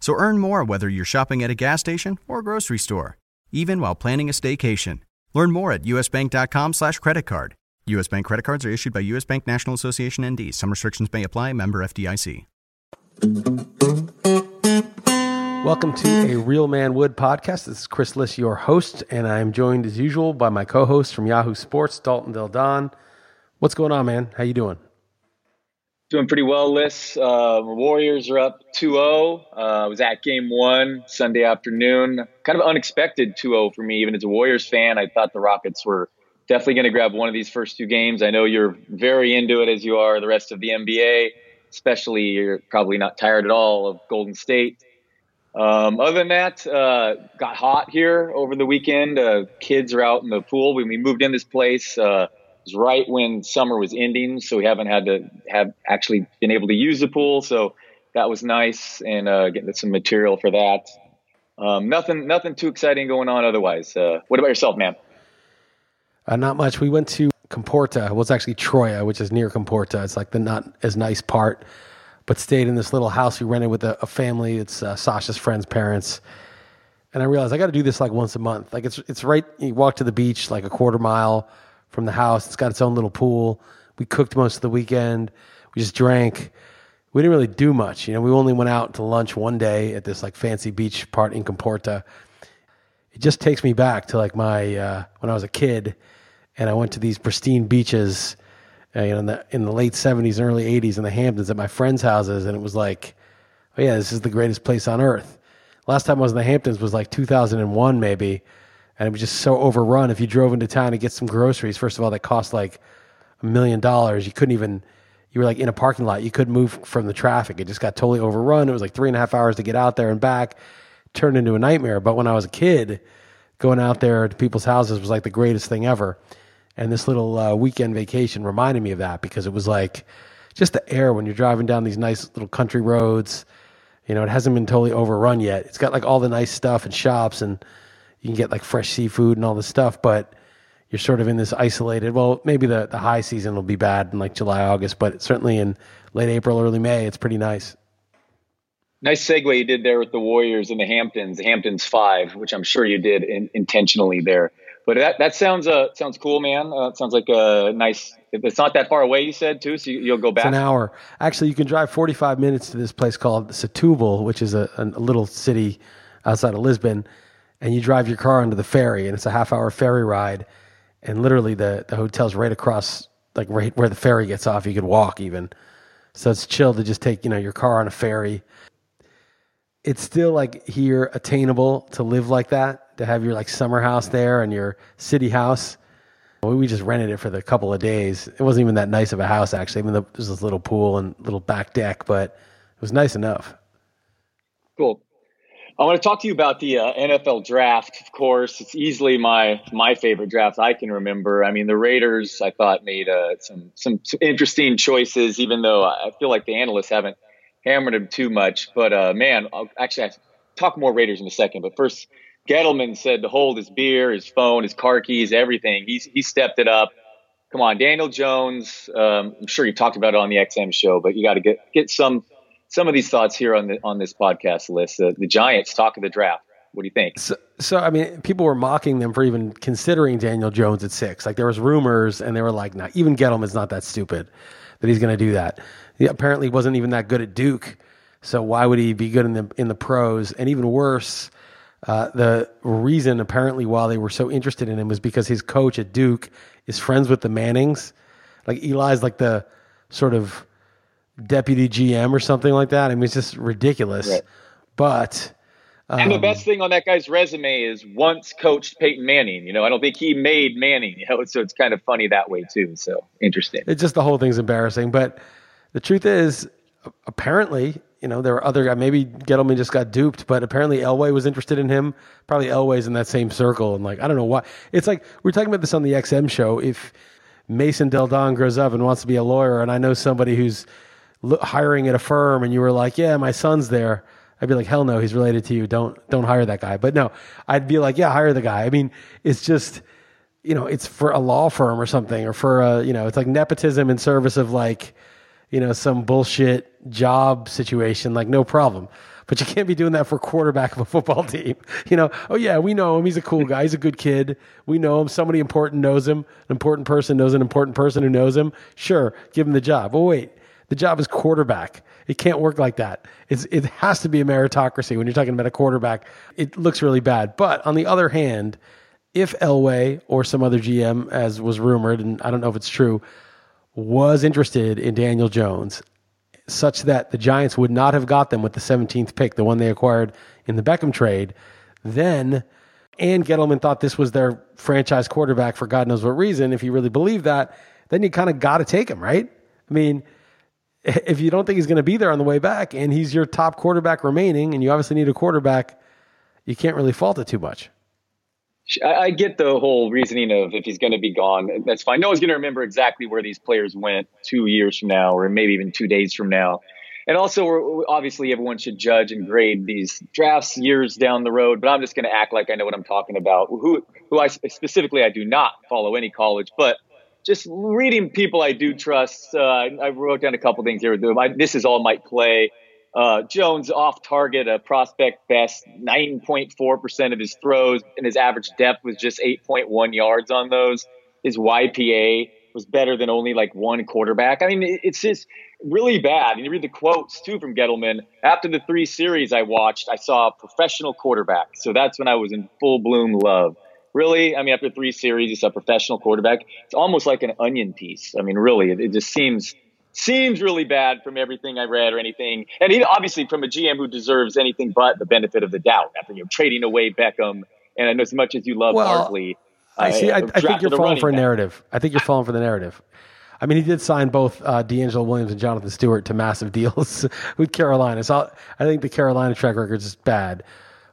So earn more whether you're shopping at a gas station or grocery store, even while planning a staycation. Learn more at usbank.com slash credit card. U.S. Bank credit cards are issued by U.S. Bank National Association ND. Some restrictions may apply. Member FDIC. Welcome to a Real Man Wood podcast. This is Chris Liss, your host, and I'm joined as usual by my co-host from Yahoo Sports, Dalton Del Don. What's going on, man? How you doing? Doing pretty well, Liss. Uh, Warriors are up 2-0. Uh, I was at game one Sunday afternoon. Kind of unexpected 2-0 for me, even as a Warriors fan. I thought the Rockets were definitely going to grab one of these first two games. I know you're very into it as you are the rest of the NBA, especially you're probably not tired at all of Golden State. Um, other than that, uh, got hot here over the weekend. Uh, kids are out in the pool. When we moved in this place, uh, was right when summer was ending, so we haven't had to have actually been able to use the pool. So that was nice, and uh, getting some material for that. Um, nothing, nothing too exciting going on otherwise. Uh, what about yourself, man? Uh, not much. We went to Comporta. Well, it's actually Troia, which is near Comporta. It's like the not as nice part, but stayed in this little house we rented with a, a family. It's uh, Sasha's friend's parents. And I realized I got to do this like once a month. Like it's it's right. You walk to the beach like a quarter mile from the house. It's got its own little pool. We cooked most of the weekend. We just drank. We didn't really do much. You know, we only went out to lunch one day at this like fancy beach part in Comporta. It just takes me back to like my uh, when I was a kid and I went to these pristine beaches, uh, you know, in the in the late seventies and early eighties in the Hamptons at my friends' houses, and it was like, oh yeah, this is the greatest place on earth. Last time I was in the Hamptons was like two thousand and one, maybe, and it was just so overrun. If you drove into town to get some groceries, first of all, that cost like a million dollars. You couldn't even. You were like in a parking lot. You couldn't move from the traffic. It just got totally overrun. It was like three and a half hours to get out there and back. Turned into a nightmare. But when I was a kid, going out there to people's houses was like the greatest thing ever. And this little uh, weekend vacation reminded me of that because it was like just the air when you're driving down these nice little country roads. You know, it hasn't been totally overrun yet. It's got like all the nice stuff and shops, and you can get like fresh seafood and all this stuff. But you're sort of in this isolated. Well, maybe the the high season will be bad in like July, August, but certainly in late April, early May, it's pretty nice. Nice segue you did there with the Warriors and the Hamptons, the Hamptons Five, which I'm sure you did in, intentionally there. But that that sounds uh sounds cool, man. Uh, it sounds like a nice. It's not that far away, you said too, so you, will go back. It's an hour. Actually, you can drive 45 minutes to this place called Setúbal, which is a, a little city outside of Lisbon, and you drive your car onto the ferry, and it's a half hour ferry ride, and literally the the hotel's right across, like right where the ferry gets off. You could walk even, so it's chill to just take you know your car on a ferry it's still like here attainable to live like that, to have your like summer house there and your city house. We just rented it for the couple of days. It wasn't even that nice of a house actually. I mean, there's this little pool and little back deck, but it was nice enough. Cool. I want to talk to you about the uh, NFL draft. Of course, it's easily my my favorite draft I can remember. I mean, the Raiders I thought made uh, some, some interesting choices, even though I feel like the analysts haven't hammered him too much. But uh, man, I'll actually I talk more Raiders in a second. But first, Gettleman said to hold his beer, his phone, his car keys, everything. He's he stepped it up. Come on, Daniel Jones. Um, I'm sure you talked about it on the XM show, but you got to get get some some of these thoughts here on the on this podcast Liss. Uh, the Giants talk of the draft. What do you think? So, so, I mean, people were mocking them for even considering Daniel Jones at six. Like there was rumors, and they were like, "Nah, even Gettleman's not that stupid that he's going to do that." he apparently wasn't even that good at Duke. So why would he be good in the in the pros? And even worse, Uh, the reason, apparently, why they were so interested in him was because his coach at Duke is friends with the Mannings. Like Eli's like the sort of deputy GM or something like that. I mean, it's just ridiculous. Right. But um, and the um, best thing on that guy's resume is once coached Peyton Manning. You know, I don't think he made Manning. You know, so it's kind of funny that way too. So interesting. It's just the whole thing's embarrassing. But the truth is, apparently, you know, there were other guys. Maybe Gettleman just got duped, but apparently Elway was interested in him. Probably Elway's in that same circle, and like I don't know why. It's like we are talking about this on the XM show. If Mason Del Don grows up and wants to be a lawyer, and I know somebody who's hiring at a firm, and you were like, "Yeah, my son's there," I'd be like, "Hell no, he's related to you. Don't don't hire that guy." But no, I'd be like, "Yeah, hire the guy." I mean, it's just you know, it's for a law firm or something, or for a you know, it's like nepotism in service of like you know, some bullshit job situation, like no problem. But you can't be doing that for quarterback of a football team. You know, oh yeah, we know him. He's a cool guy. He's a good kid. We know him. Somebody important knows him. An important person knows an important person who knows him. Sure, give him the job. Oh wait, the job is quarterback. It can't work like that. It's, it has to be a meritocracy when you're talking about a quarterback. It looks really bad. But on the other hand, if Elway or some other GM, as was rumored, and I don't know if it's true, was interested in Daniel Jones, such that the Giants would not have got them with the 17th pick, the one they acquired in the Beckham trade, then and Gettleman thought this was their franchise quarterback for God knows what reason. If you really believe that, then you kind of got to take him, right? I mean, if you don't think he's going to be there on the way back and he's your top quarterback remaining and you obviously need a quarterback, you can't really fault it too much. I get the whole reasoning of if he's going to be gone, that's fine. No one's going to remember exactly where these players went two years from now, or maybe even two days from now. And also, obviously, everyone should judge and grade these drafts years down the road. But I'm just going to act like I know what I'm talking about. Who, who I specifically, I do not follow any college, but just reading people I do trust. Uh, I wrote down a couple things here. This is all Mike Clay. Uh, Jones off target, a prospect best 9.4% of his throws, and his average depth was just 8.1 yards on those. His YPA was better than only like one quarterback. I mean, it's just really bad. And you read the quotes too from Gettleman. After the three series I watched, I saw a professional quarterback. So that's when I was in full bloom love really, I mean, after three series, he's a professional quarterback. It's almost like an onion piece. I mean, really, it, it just seems seems really bad from everything I read or anything. And he, obviously, from a GM who deserves anything but the benefit of the doubt after you know trading away Beckham. And I know as much as you love well, Barkley, I see. I, I think you're falling for a narrative. I think you're falling for the narrative. I mean, he did sign both uh, DeAngelo Williams and Jonathan Stewart to massive deals with Carolina. So I think the Carolina track record is bad.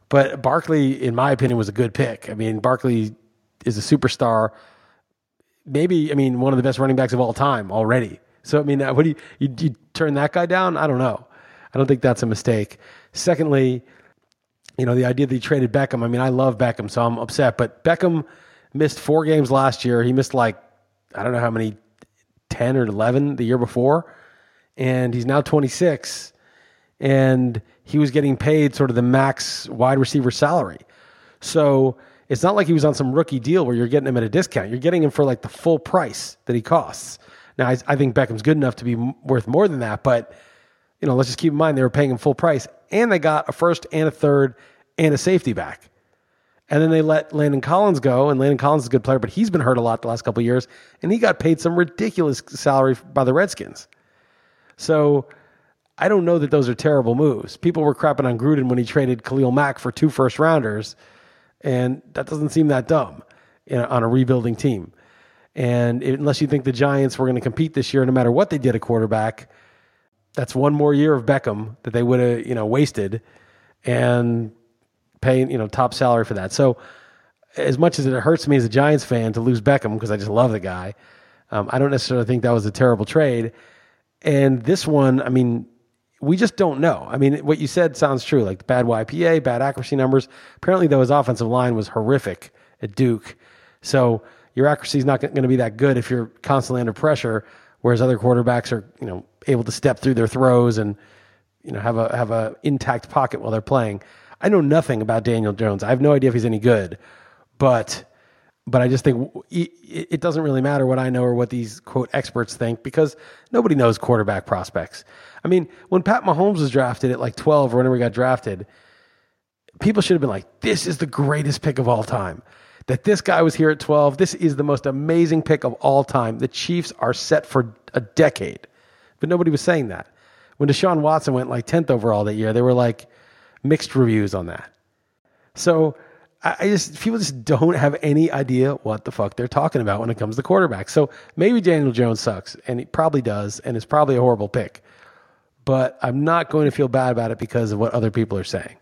But Barkley, in my opinion, was a good pick. I mean, Barkley is a superstar. Maybe, I mean, one of the best running backs of all time already. So, I mean, what do you, you, you turn that guy down? I don't know. I don't think that's a mistake. Secondly, you know, the idea that he traded Beckham. I mean, I love Beckham, so I'm upset. But Beckham missed four games last year. He missed like, I don't know how many, 10 or 11 the year before. And he's now 26. And he was getting paid sort of the max wide receiver salary. So it's not like he was on some rookie deal where you're getting him at a discount. You're getting him for like the full price that he costs. Now, I, I think Beckham's good enough to be worth more than that, but you know, let's just keep in mind they were paying him full price, and they got a first and a third and a safety back. And then they let Landon Collins go, and Landon Collins is a good player, but he's been hurt a lot the last couple years, and he got paid some ridiculous salary by the Redskins. So I don't know that those are terrible moves. People were crapping on Gruden when he traded Khalil Mack for two first rounders, and that doesn't seem that dumb on a rebuilding team. And unless you think the Giants were going to compete this year, no matter what they did at quarterback, that's one more year of Beckham that they would have you know wasted, and paying you know top salary for that. So as much as it hurts me as a Giants fan to lose Beckham because I just love the guy, um, I don't necessarily think that was a terrible trade. And this one, I mean, we just don't know. I mean, what you said sounds true. Like bad YPA, bad accuracy numbers. Apparently, though, his offensive line was horrific at Duke. So your accuracy is not going to be that good if you're constantly under pressure. Whereas other quarterbacks are, you know, able to step through their throws and, you know, have a have a intact pocket while they're playing. I know nothing about Daniel Jones. I have no idea if he's any good, but but I just think it doesn't really matter what I know or what these quote experts think because nobody knows quarterback prospects. I mean, when Pat Mahomes was drafted at like 12 or whenever he got drafted, people should have been like, this is the greatest pick of all time. That this guy was here at 12. This is the most amazing pick of all time. The Chiefs are set for a decade. But nobody was saying that. When Deshaun Watson went like 10th overall that year, there were like mixed reviews on that. So I just people just don't have any idea what the fuck they're talking about when it comes to quarterbacks. So maybe Daniel Jones sucks, and he probably does, and it's probably a horrible pick. But I'm not going to feel bad about it because of what other people are saying.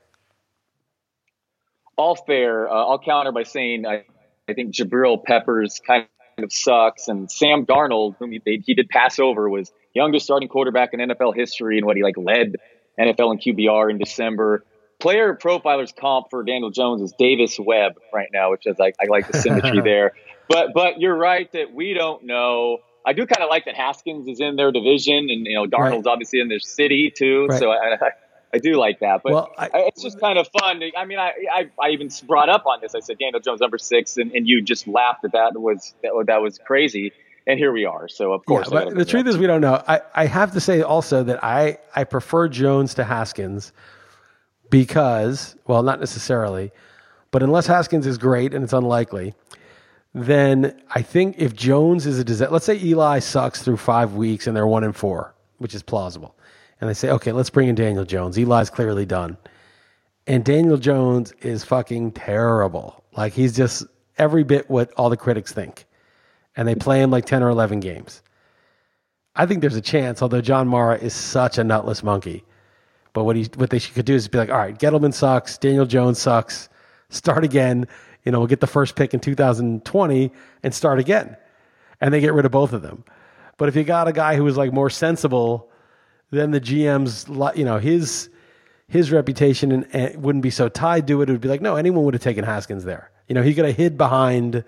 All fair. Uh, I'll counter by saying I, I think Jabril Peppers kind of sucks, and Sam Darnold, whom he, he did pass over, was youngest starting quarterback in NFL history, and what he like led NFL and QBR in December player profiler's comp for Daniel Jones is Davis Webb right now, which is like I like the symmetry there. But but you're right that we don't know. I do kind of like that Haskins is in their division, and you know Darnold's right. obviously in their city too. Right. So I, I, I, do like that. But well, I, it's just kind of fun. I mean, I, I, I even brought up on this. I said Daniel Jones number six, and, and you just laughed at that. Was that, that was crazy and here we are. So of course, yeah, but the truth is we don't know. I, I have to say also that I I prefer Jones to Haskins because, well, not necessarily, but unless Haskins is great, and it's unlikely, then I think if Jones is a disaster, let's say Eli sucks through five weeks and they're one and four, which is plausible, and they say, okay, let's bring in Daniel Jones. Eli's clearly done. And Daniel Jones is fucking terrible. Like he's just every bit what all the critics think. And they play him like 10 or 11 games. I think there's a chance, although John Mara is such a nutless monkey, but what he what they could do is be like, all right, Gettleman sucks, Daniel Jones sucks, start again. You know, we'll get the first pick in 2020 and start again, and they get rid of both of them. But if you got a guy who was like more sensible, then the GM's you know his his reputation and, and wouldn't be so tied to it. It would be like, no, anyone would have taken Haskins there. You know, he could have hid behind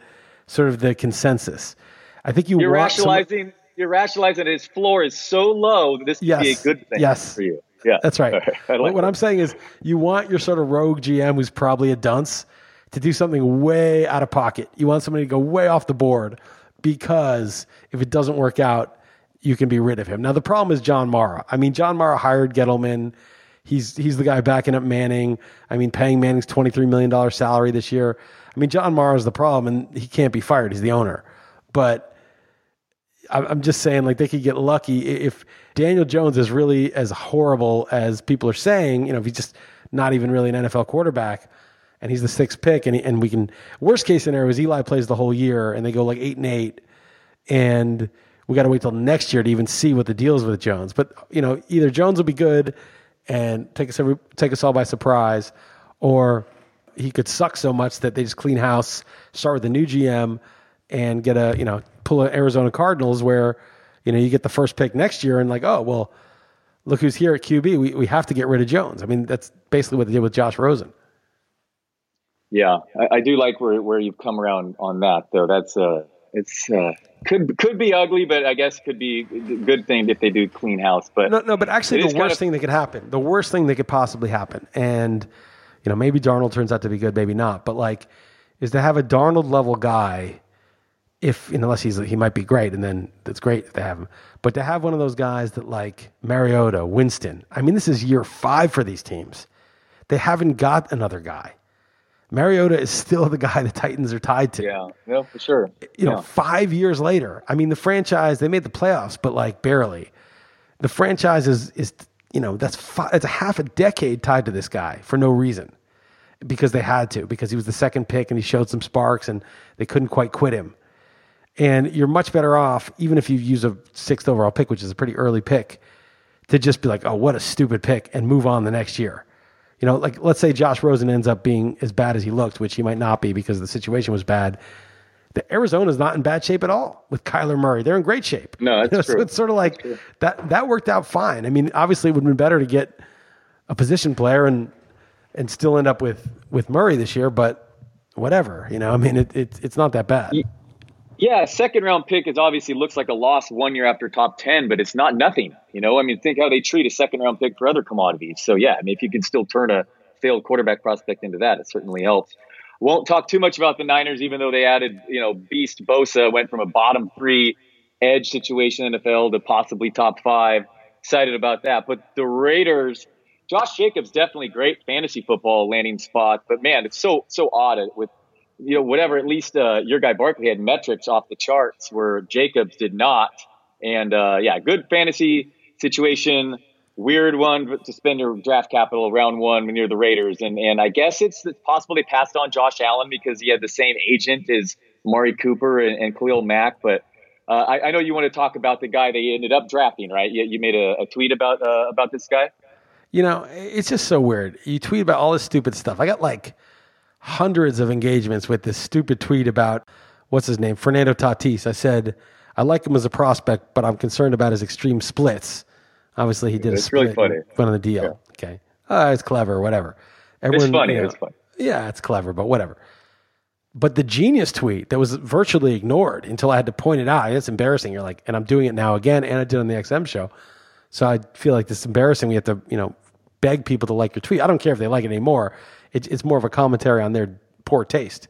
sort of the consensus. I think you you're rationalizing. Some, you're rationalizing that his floor is so low that this would yes, be a good thing yes. for you. Yeah, that's right. like what I'm saying is, you want your sort of rogue GM who's probably a dunce to do something way out of pocket. You want somebody to go way off the board because if it doesn't work out, you can be rid of him. Now the problem is John Mara. I mean, John Mara hired Gettleman. He's he's the guy backing up Manning. I mean, paying Manning's twenty three million dollar salary this year. I mean, John Mara is the problem, and he can't be fired. He's the owner. But I'm just saying, like they could get lucky if Daniel Jones is really as horrible as people are saying. You know, if he's just not even really an NFL quarterback, and he's the sixth pick, and he, and we can worst case scenario is Eli plays the whole year, and they go like eight and eight, and we got to wait till next year to even see what the deal is with Jones. But you know, either Jones will be good and take us every, take us all by surprise, or he could suck so much that they just clean house, start with a new GM, and get a you know pull an Arizona Cardinals where you know you get the first pick next year and like oh well look who's here at QB we we have to get rid of Jones. I mean that's basically what they did with Josh Rosen. Yeah, I, I do like where where you've come around on that though. That's uh it's uh, could could be ugly, but I guess could be a good thing if they do clean house. But no, no. But actually, the worst kind of, thing that could happen, the worst thing that could possibly happen, and you know maybe Darnold turns out to be good, maybe not, but like is to have a Darnold level guy if unless he's he might be great, and then that's great if they have him. But to have one of those guys that like Mariota, Winston, I mean, this is year five for these teams. They haven't got another guy. Mariota is still the guy the Titans are tied to. Yeah, yeah, for sure. You know, five years later, I mean, the franchise they made the playoffs, but like barely. The franchise is is you know that's five, it's a half a decade tied to this guy for no reason because they had to because he was the second pick and he showed some sparks and they couldn't quite quit him. And you're much better off, even if you use a sixth overall pick, which is a pretty early pick, to just be like, oh, what a stupid pick and move on the next year. You know, like let's say Josh Rosen ends up being as bad as he looked, which he might not be because the situation was bad. The Arizona's not in bad shape at all with Kyler Murray. They're in great shape. No, that's you know, true. So it's sort of like that. That worked out fine. I mean, obviously, it would have been better to get a position player and and still end up with with Murray this year, but whatever. You know, I mean, it, it it's not that bad. Yeah, second round pick is obviously looks like a loss one year after top 10, but it's not nothing. You know, I mean, think how they treat a second round pick for other commodities. So, yeah, I mean, if you can still turn a failed quarterback prospect into that, it certainly helps. Won't talk too much about the Niners, even though they added, you know, Beast Bosa went from a bottom three edge situation in NFL to possibly top five. Excited about that. But the Raiders, Josh Jacobs definitely great fantasy football landing spot, but man, it's so so odd with you know whatever. At least uh, your guy Barkley had metrics off the charts where Jacobs did not, and uh, yeah, good fantasy situation. Weird one to spend your draft capital round one when you're the Raiders, and and I guess it's it's possible they passed on Josh Allen because he had the same agent as Mari Cooper and, and Khalil Mack, but. Uh, I, I, know you want to talk about the guy they ended up drafting, right? You, you made a, a tweet about uh, about this guy. You know, it's just so weird. You tweet about all this stupid stuff. I got like hundreds of engagements with this stupid tweet about what's his name, Fernando Tatis. I said I like him as a prospect, but I'm concerned about his extreme splits. Obviously, he did it's a split really funny. Went on the deal. Yeah. Okay, uh, it's clever, whatever. Everyone, it's funny. You know, it's funny. Yeah, it's clever, but whatever. But the genius tweet that was virtually ignored until I had to point it out. It's embarrassing. You're like, and I'm doing it now again, and I did on the XM show. So I feel like this is embarrassing. We have to, you know, beg people to like your tweet. I don't care if they like it anymore. It, it's more of a commentary on their poor taste.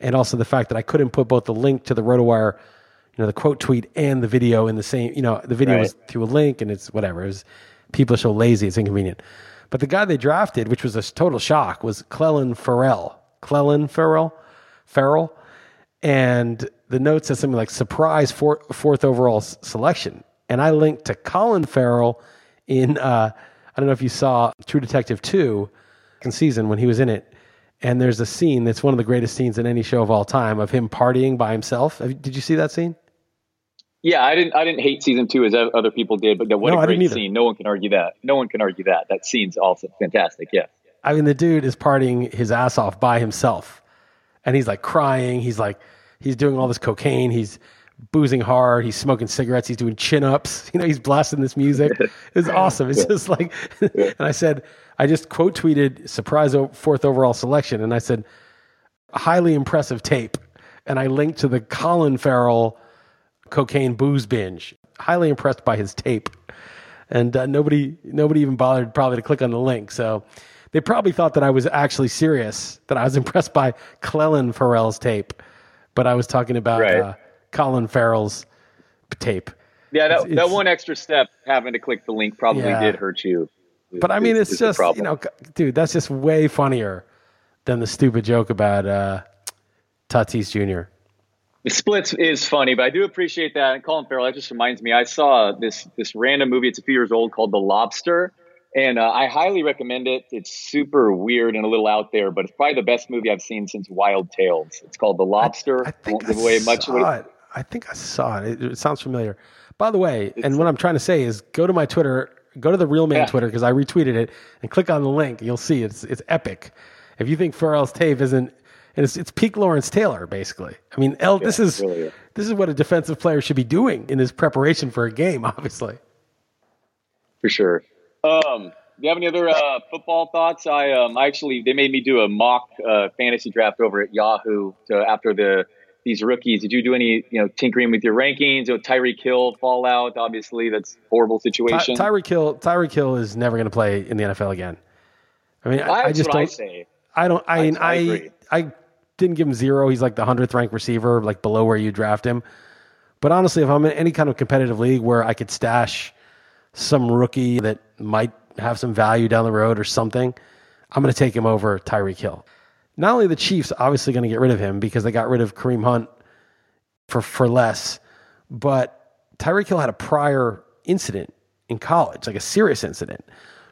And also the fact that I couldn't put both the link to the RotoWire, you know, the quote tweet and the video in the same, you know, the video right. was through a link and it's whatever. It was, people are so lazy, it's inconvenient. But the guy they drafted, which was a total shock, was Clelin Ferrell. Clelin Ferrell, Farrell, And the note says something like surprise four, fourth overall s- selection. And I linked to Colin Farrell in uh, I don't know if you saw True Detective 2 second season when he was in it. And there's a scene that's one of the greatest scenes in any show of all time of him partying by himself. Did you see that scene? Yeah, I didn't. I didn't hate season two as other people did, but what no, a great scene! No one can argue that. No one can argue that. That scene's also fantastic. Yeah. I mean, the dude is partying his ass off by himself, and he's like crying. He's like, he's doing all this cocaine. He's boozing hard. He's smoking cigarettes. He's doing chin ups. You know, he's blasting this music. It's awesome. It's just like, and I said, I just quote tweeted surprise fourth overall selection, and I said, highly impressive tape, and I linked to the Colin Farrell cocaine booze binge. Highly impressed by his tape, and uh, nobody nobody even bothered probably to click on the link. So. They probably thought that I was actually serious, that I was impressed by Clelin Ferrell's tape, but I was talking about right. uh, Colin Farrell's tape. Yeah, that, it's, that one extra step having to click the link probably yeah. did hurt you. But I mean, it's just you know, dude, that's just way funnier than the stupid joke about uh, Tatis Jr. Splits is funny, but I do appreciate that. And Colin Farrell, that just reminds me, I saw this this random movie. It's a few years old called The Lobster, and uh, I highly recommend it. It's super weird and a little out there, but it's probably the best movie I've seen since Wild Tales. It's called The Lobster. I, I think I, away much it. I think I saw it. It, it sounds familiar. By the way, it's, and what I'm trying to say is go to my Twitter, go to the real man yeah. Twitter because I retweeted it and click on the link. You'll see it's it's epic. If you think Farrell's tape isn't, it's, it's peak Lawrence Taylor basically. I mean, L, yeah, this is really this is what a defensive player should be doing in his preparation for a game. Obviously, for sure. Um, do you have any other uh, football thoughts? I um, actually they made me do a mock uh, fantasy draft over at Yahoo to, after the these rookies? Did you do any, you know, tinkering with your rankings? You know, Tyreek Hill fallout. Obviously, that's horrible situation. Ty- Tyreek Hill, Tyreek Hill is never going to play in the NFL again. I mean, I, I just don't. I, say. I don't. I mean, I, I, I didn't give him zero. He's like the hundredth ranked receiver, like below where you draft him. But honestly, if I'm in any kind of competitive league where I could stash some rookie that might have some value down the road or something, I'm going to take him over Tyreek Hill not only the Chiefs obviously going to get rid of him because they got rid of Kareem Hunt for for less, but Tyreek Hill had a prior incident in college, like a serious incident.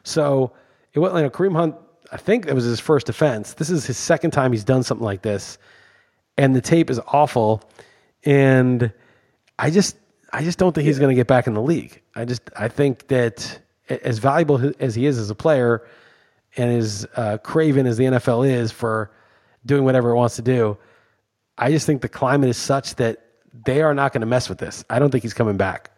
So it went, you know, Kareem Hunt. I think it was his first offense. This is his second time he's done something like this, and the tape is awful. And I just, I just don't think he's going to get back in the league. I just, I think that as valuable as he is as a player, and as uh, craven as the NFL is for doing whatever it wants to do, I just think the climate is such that they are not going to mess with this. I don't think he's coming back.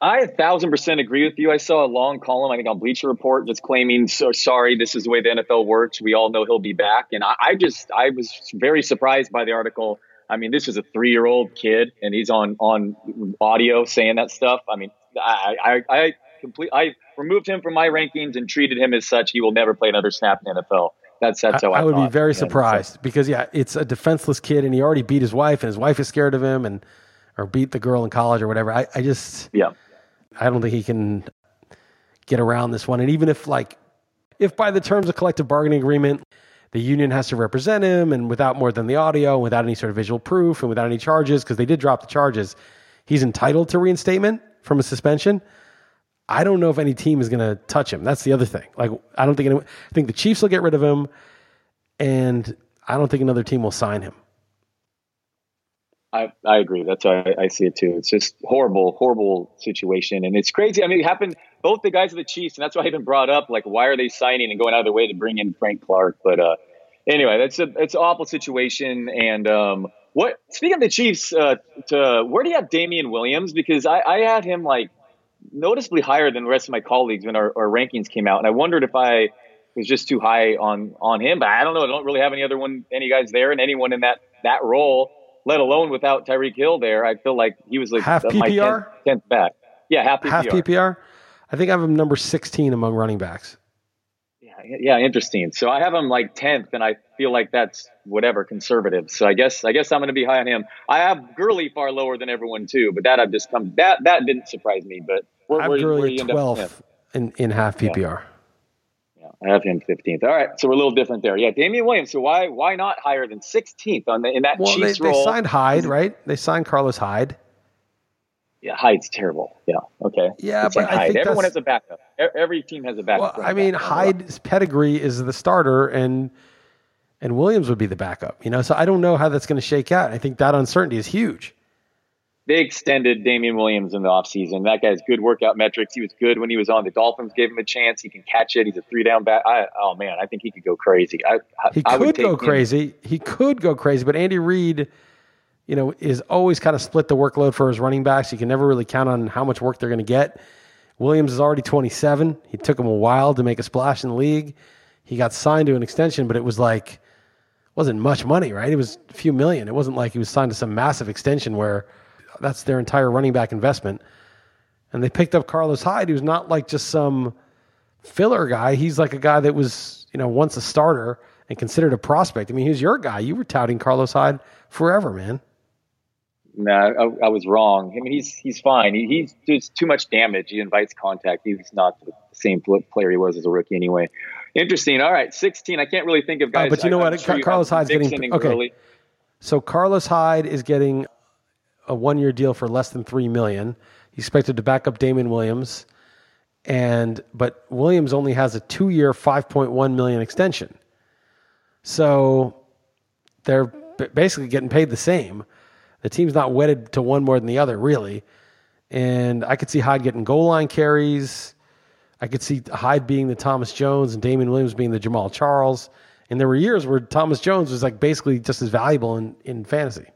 I a thousand percent agree with you. I saw a long column, I think, on Bleacher Report, just claiming, "So sorry, this is the way the NFL works. We all know he'll be back." And I, I just, I was very surprised by the article. I mean, this is a three-year-old kid, and he's on on audio saying that stuff. I mean, I, I, I complete. I removed him from my rankings and treated him as such. He will never play another snap in the NFL. That's that's how I, I would be very surprised so. because yeah, it's a defenseless kid and he already beat his wife and his wife is scared of him and or beat the girl in college or whatever. I, I just yeah, I don't think he can get around this one. And even if like if by the terms of collective bargaining agreement, the union has to represent him and without more than the audio, without any sort of visual proof and without any charges, because they did drop the charges, he's entitled to reinstatement from a suspension. I don't know if any team is going to touch him. That's the other thing. Like, I don't think anyone, I think the Chiefs will get rid of him, and I don't think another team will sign him. I, I agree. That's how I, I, see it too. It's just horrible, horrible situation, and it's crazy. I mean, it happened. Both the guys of the Chiefs, and that's why I even brought up like, why are they signing and going out of their way to bring in Frank Clark? But uh, anyway, that's a it's an awful situation. And um, what speaking of the Chiefs, uh, to where do you have Damien Williams? Because I, I had him like noticeably higher than the rest of my colleagues when our, our rankings came out, and I wondered if I was just too high on on him. But I don't know. I don't really have any other one, any guys there, and anyone in that that role let alone without Tyreek Hill there. I feel like he was like half PPR, 10th, 10th back. Yeah, half PPR. Half PPR. I think I have him number 16 among running backs. Yeah, yeah, interesting. So I have him like 10th, and I feel like that's whatever conservative. So I guess I guess I'm going to be high on him. I have Gurley far lower than everyone too, but that I've just come that that didn't surprise me. But where, I have where, Gurley where 12th in in half PPR. Yeah. I have him 15th. All right, so we're a little different there. Yeah, Damien Williams. So why why not higher than 16th on the in that well, Chiefs they, role? They signed Hyde, right? They signed Carlos Hyde. Yeah, Hyde's terrible. Yeah, okay. Yeah, but I think everyone has a backup. Every team has a backup. Well, I mean, Hyde's pedigree is the starter, and and Williams would be the backup. You know, so I don't know how that's going to shake out. I think that uncertainty is huge they extended Damien Williams in the offseason. That guy's good workout metrics. He was good when he was on. The Dolphins gave him a chance. He can catch it. He's a three down back. I, oh man, I think he could go crazy. I, he I could go crazy. He could go crazy, but Andy Reid, you know, is always kind of split the workload for his running backs. You can never really count on how much work they're going to get. Williams is already 27. He took him a while to make a splash in the league. He got signed to an extension, but it was like wasn't much money, right? It was a few million. It wasn't like he was signed to some massive extension where that's their entire running back investment. And they picked up Carlos Hyde, who's not like just some filler guy. He's like a guy that was, you know, once a starter and considered a prospect. I mean, he's your guy. You were touting Carlos Hyde forever, man. No, I, I was wrong. I mean, he's he's fine. He, he's does too much damage. He invites contact. He's not the same player he was as a rookie anyway. Interesting. All right, sixteen. I can't really think of uh, guys. Oh, but you know I, what? Sure Carlos Hyde's getting okay. So Carlos Hyde is getting a one year deal for less than three million. He's expected to back up Damien Williams, and but Williams only has a two year, five point one million extension. So they're basically getting paid the same. The team's not wedded to one more than the other, really. And I could see Hyde getting goal line carries. I could see Hyde being the Thomas Jones and Damien Williams being the Jamal Charles. And there were years where Thomas Jones was like basically just as valuable in, in fantasy.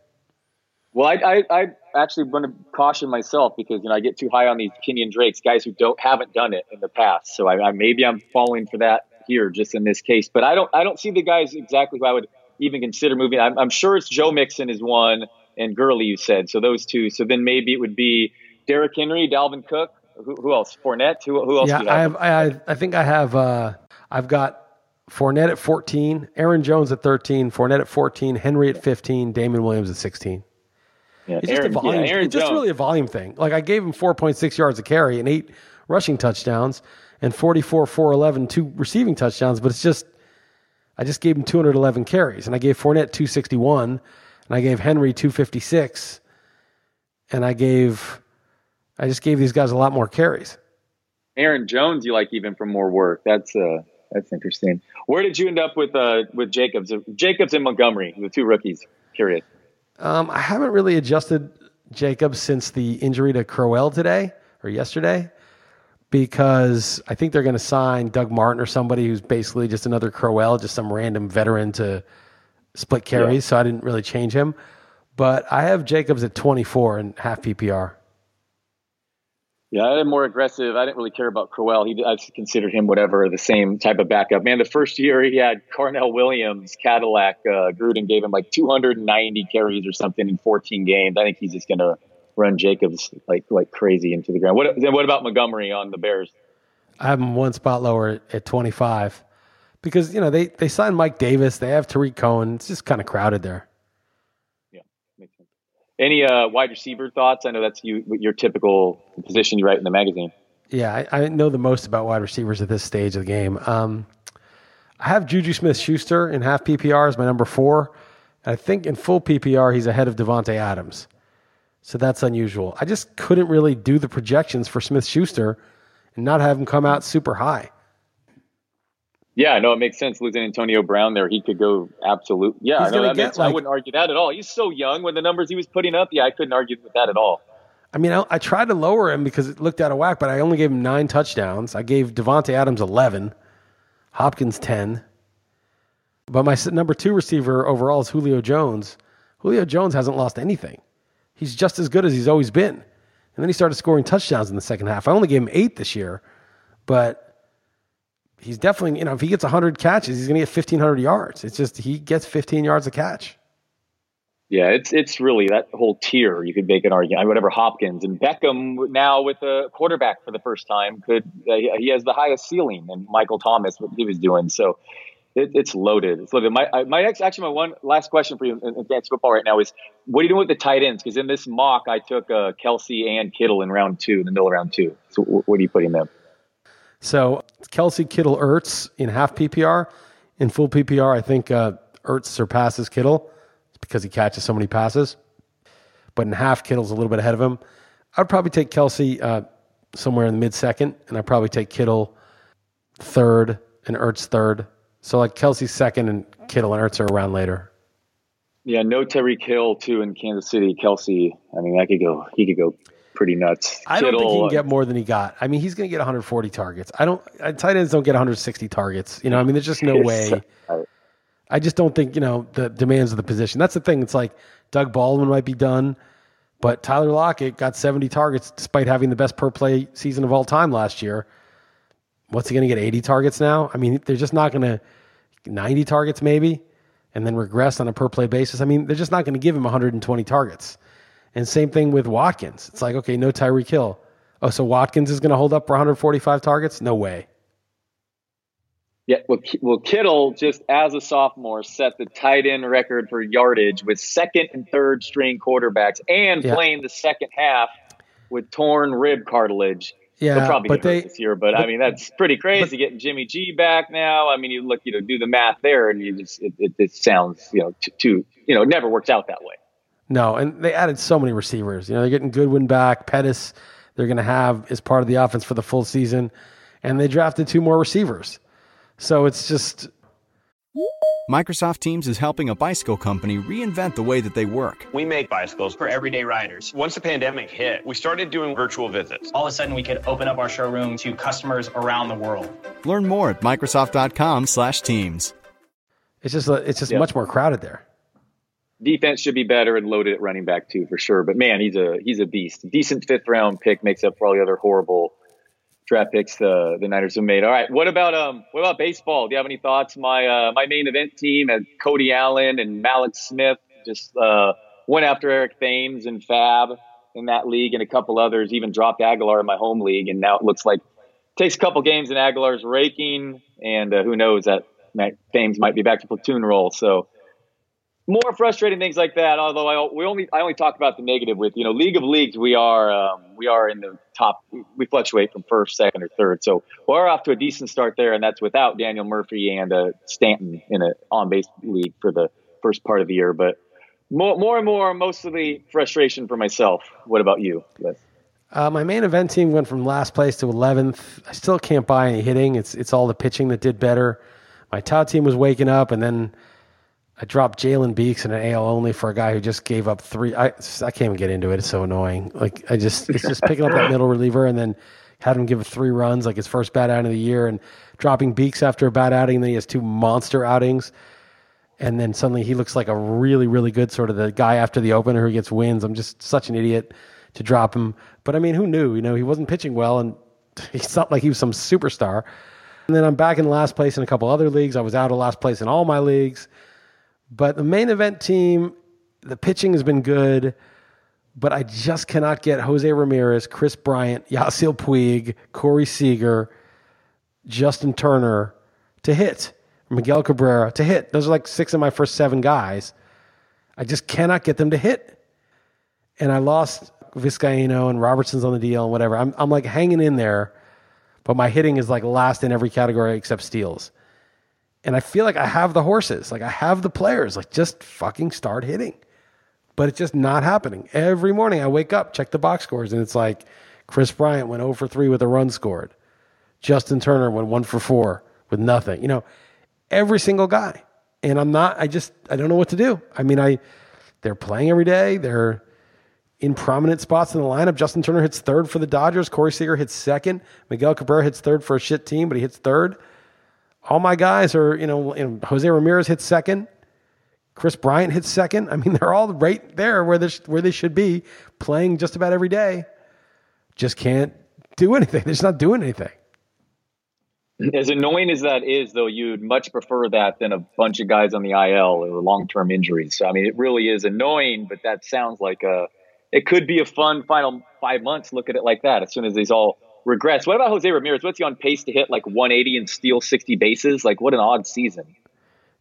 Well, I, I, I actually want to caution myself because you know I get too high on these Kenyan Drakes, guys who don't haven't done it in the past. So I, I maybe I'm falling for that here, just in this case. But I don't I don't see the guys exactly who I would even consider moving. I'm, I'm sure it's Joe Mixon is one and Gurley you said. So those two. So then maybe it would be Derrick Henry, Dalvin Cook. Who, who else? Fournette. Who, who else? Yeah, I have. I, I think I have. Uh, I've got Fournette at 14, Aaron Jones at 13, Fournette at 14, Henry at 15, Damien Williams at 16. Yeah, it's Aaron, just a volume. Yeah, it's just really a volume thing. Like I gave him 4.6 yards a carry and eight rushing touchdowns and 44, 411, two receiving touchdowns. But it's just, I just gave him 211 carries and I gave Fournette 261 and I gave Henry 256 and I gave, I just gave these guys a lot more carries. Aaron Jones, you like even for more work. That's uh, that's interesting. Where did you end up with uh with Jacobs? Jacobs and Montgomery, the two rookies. Curious. Um, I haven't really adjusted Jacobs since the injury to Crowell today or yesterday because I think they're going to sign Doug Martin or somebody who's basically just another Crowell, just some random veteran to split carries. Yeah. So I didn't really change him. But I have Jacobs at 24 and half PPR. Yeah, I had more aggressive. I didn't really care about Crowell. He, I considered him whatever, the same type of backup. Man, the first year he had Carnell Williams, Cadillac. Uh, Gruden gave him like 290 carries or something in 14 games. I think he's just going to run Jacobs like like crazy into the ground. What then? What about Montgomery on the Bears? I have him one spot lower at 25 because you know they they signed Mike Davis. They have Tarik Cohen. It's just kind of crowded there. Any uh, wide receiver thoughts? I know that's you your typical position you write in the magazine. Yeah, I, I know the most about wide receivers at this stage of the game. Um, I have Juju Smith Schuster in half PPR as my number four. I think in full PPR, he's ahead of Davante Adams. So that's unusual. I just couldn't really do the projections for Smith Schuster and not have him come out super high. Yeah, no, it makes sense. Losing Antonio Brown there, he could go absolute. Yeah, no, that makes, like- I wouldn't argue that at all. He's so young When the numbers he was putting up. Yeah, I couldn't argue with that at all. I mean, I, I tried to lower him because it looked out of whack, but I only gave him nine touchdowns. I gave Davante Adams 11, Hopkins 10. But my number two receiver overall is Julio Jones. Julio Jones hasn't lost anything. He's just as good as he's always been. And then he started scoring touchdowns in the second half. I only gave him eight this year, but he's definitely, you know, if he gets 100 catches, he's going to get 1,500 yards. It's just he gets 15 yards a catch. Yeah, it's it's really that whole tier. You could make an argument. Whatever Hopkins and Beckham now with a quarterback for the first time could uh, he has the highest ceiling and Michael Thomas what he was doing. So it, it's loaded. It's loaded. My my next actually my one last question for you in in advanced football right now is what are you doing with the tight ends? Because in this mock I took uh, Kelce and Kittle in round two, in the middle of round two. So wh- what are you putting them? So Kelce Kittle Ertz in half PPR. In full PPR, I think uh, Ertz surpasses Kittle because he catches so many passes. But in half, Kittle's a little bit ahead of him. I'd probably take Kelce uh, somewhere in the mid second, and I'd probably take Kittle third and Ertz third. So like Kelce second and Kittle and Ertz are around later. Yeah, no Tyreek Hill too in Kansas City. Kelce, I mean, that could go. He could go pretty nuts. I don't think he can get more than he got. I mean, he's going to get 140 targets. I don't. uh, Tight ends don't get 160 targets. You know, I mean, there's just no way. I just don't think you know the demands of the position. That's the thing. It's like Doug Baldwin might be done, but Tyler Lockett got 70 targets despite having the best per play season of all time last year. What's he going to get 80 targets now? I mean, they're just not going to 90 targets maybe, and then regress on a per play basis. I mean, they're just not going to give him 120 targets. And same thing with Watkins. It's like okay, no Tyreek Hill. Oh, so Watkins is going to hold up for 145 targets? No way. Yeah, well, well, Kittle just as a sophomore set the tight end record for yardage with second and third string quarterbacks, and Yeah. playing the second half with torn rib cartilage. Yeah, He'll probably but they this year, but, I mean that's pretty crazy getting Jimmy G back now. I mean, you look, you know, do the math there, and you just it, it, it sounds, you know, too, too, you know, it never works out that way. No, and they added so many receivers. You know, they're getting Goodwin back, Pettis. They're going to have as part of the offense for the full season, and they drafted two more receivers. So it's just Microsoft Teams is helping a bicycle company reinvent the way that they work. We make bicycles for everyday riders. Once the pandemic hit, we started doing virtual visits. all of a sudden we could open up our showroom to customers around the world. Learn more at Microsoft.com/Teams. it's just it's just Yeah. much more crowded there. Defense should be better and loaded at running back too, for sure. But man, he's a he's a beast. Decent fifth round pick makes up for all the other horrible draft picks the the Niners have made. All right, what about um what about baseball? Do you have any thoughts? My uh, my main event team had Cody Allen and Malik Smith just uh, went after Eric Thames and Fab in that league, and a couple others. Even dropped Aguilar in my home league, and now it looks like takes a couple games and Aguilar's raking, and uh, who knows that Thames might be back to platoon role. So more frustrating things like that. Although I we only I only talk about the negative with you know League of Leagues we are um, we are in the top we fluctuate from first, second, or third. So we're off to a decent start there, and that's without Daniel Murphy and uh, Stanton in a on base league for the first part of the year. But more more and more, mostly frustration for myself. What about you? Liss? Uh, my main event team went from last place to 11th. I still can't buy any hitting. It's it's all the pitching that did better. My tout team was waking up, and then I dropped Jalen Beeks in an AL only for a guy who just gave up three. I, I can't even get into it. It's so annoying. Like I just it's just picking up that middle reliever and then had him give three runs like his first bad outing of the year, and dropping Beeks after a bad outing. And then he has two monster outings, and then suddenly he looks like a really really good sort of the guy after the opener who gets wins. I'm just such an idiot to drop him. But I mean, who knew? You know, he wasn't pitching well, and it's not like he was some superstar. And then I'm back in last place in a couple other leagues. I was out of last place in all my leagues. But the main event team, the pitching has been good, but I just cannot get Jose Ramirez, Kris Bryant, Yasiel Puig, Corey Seager, Justin Turner to hit, Miguel Cabrera to hit. Those are like six of my first seven guys. I just cannot get them to hit. And I lost Vizcaino and Robertson's on the deal and whatever. I'm, I'm like hanging in there. but my hitting is like last in every category except steals. And I feel like I have the horses, like I have the players, like just fucking start hitting. But it's just not happening. Every morning I wake up, check the box scores, and it's like Kris Bryant went 0 for 3 with a run scored. Justin Turner went 1 for 4 with nothing. You know, every single guy. And I'm not, I just, I don't know what to do. I mean, I, they're playing every day. They're in prominent spots in the lineup. Justin Turner hits third for the Dodgers. Corey Seager hits second. Miguel Cabrera hits third for a shit team, but he hits third. All my guys are, you know, Jose Ramirez hits second. Kris Bryant hits second. I mean, they're all right there where they, where they should be, playing just about every day. Just can't do anything. They're just not doing anything. As annoying as that is, though, you'd much prefer that than a bunch of guys on the IL or long term injuries. So, I mean, it really is annoying, but that sounds like a, it could be a fun final five months. Look at it like that as soon as these all regress. What about Jose Ramirez? What's he on pace to hit like 180 and steal 60 bases? Like, what an odd season.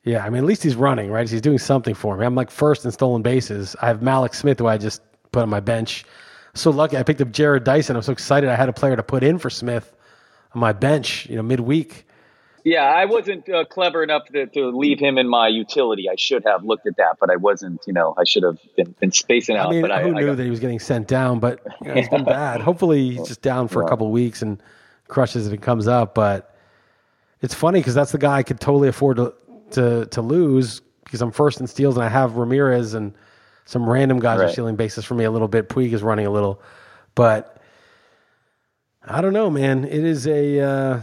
Yeah, I mean, at least he's running, right? He's doing something for me. I'm like first in stolen bases. I have Mallex Smith, who I just put on my bench. So lucky. I picked up Jarrod Dyson. I'm so excited I had a player to put in for Smith on my bench, you know, midweek. Yeah, I wasn't uh, clever enough to, to leave him in my utility. I should have looked at that, but I wasn't. You know, I should have been, been spacing out. I mean, but who I, knew I got, that he was getting sent down? But you know, it's been bad. Hopefully, he's just down for a couple of weeks and crushes if it comes up. But it's funny because that's the guy I could totally afford to to to lose because I'm first in steals and I have Ramirez and some random guys Right. are stealing bases for me a little bit. Puig is running a little, but I don't know, man. It is a uh,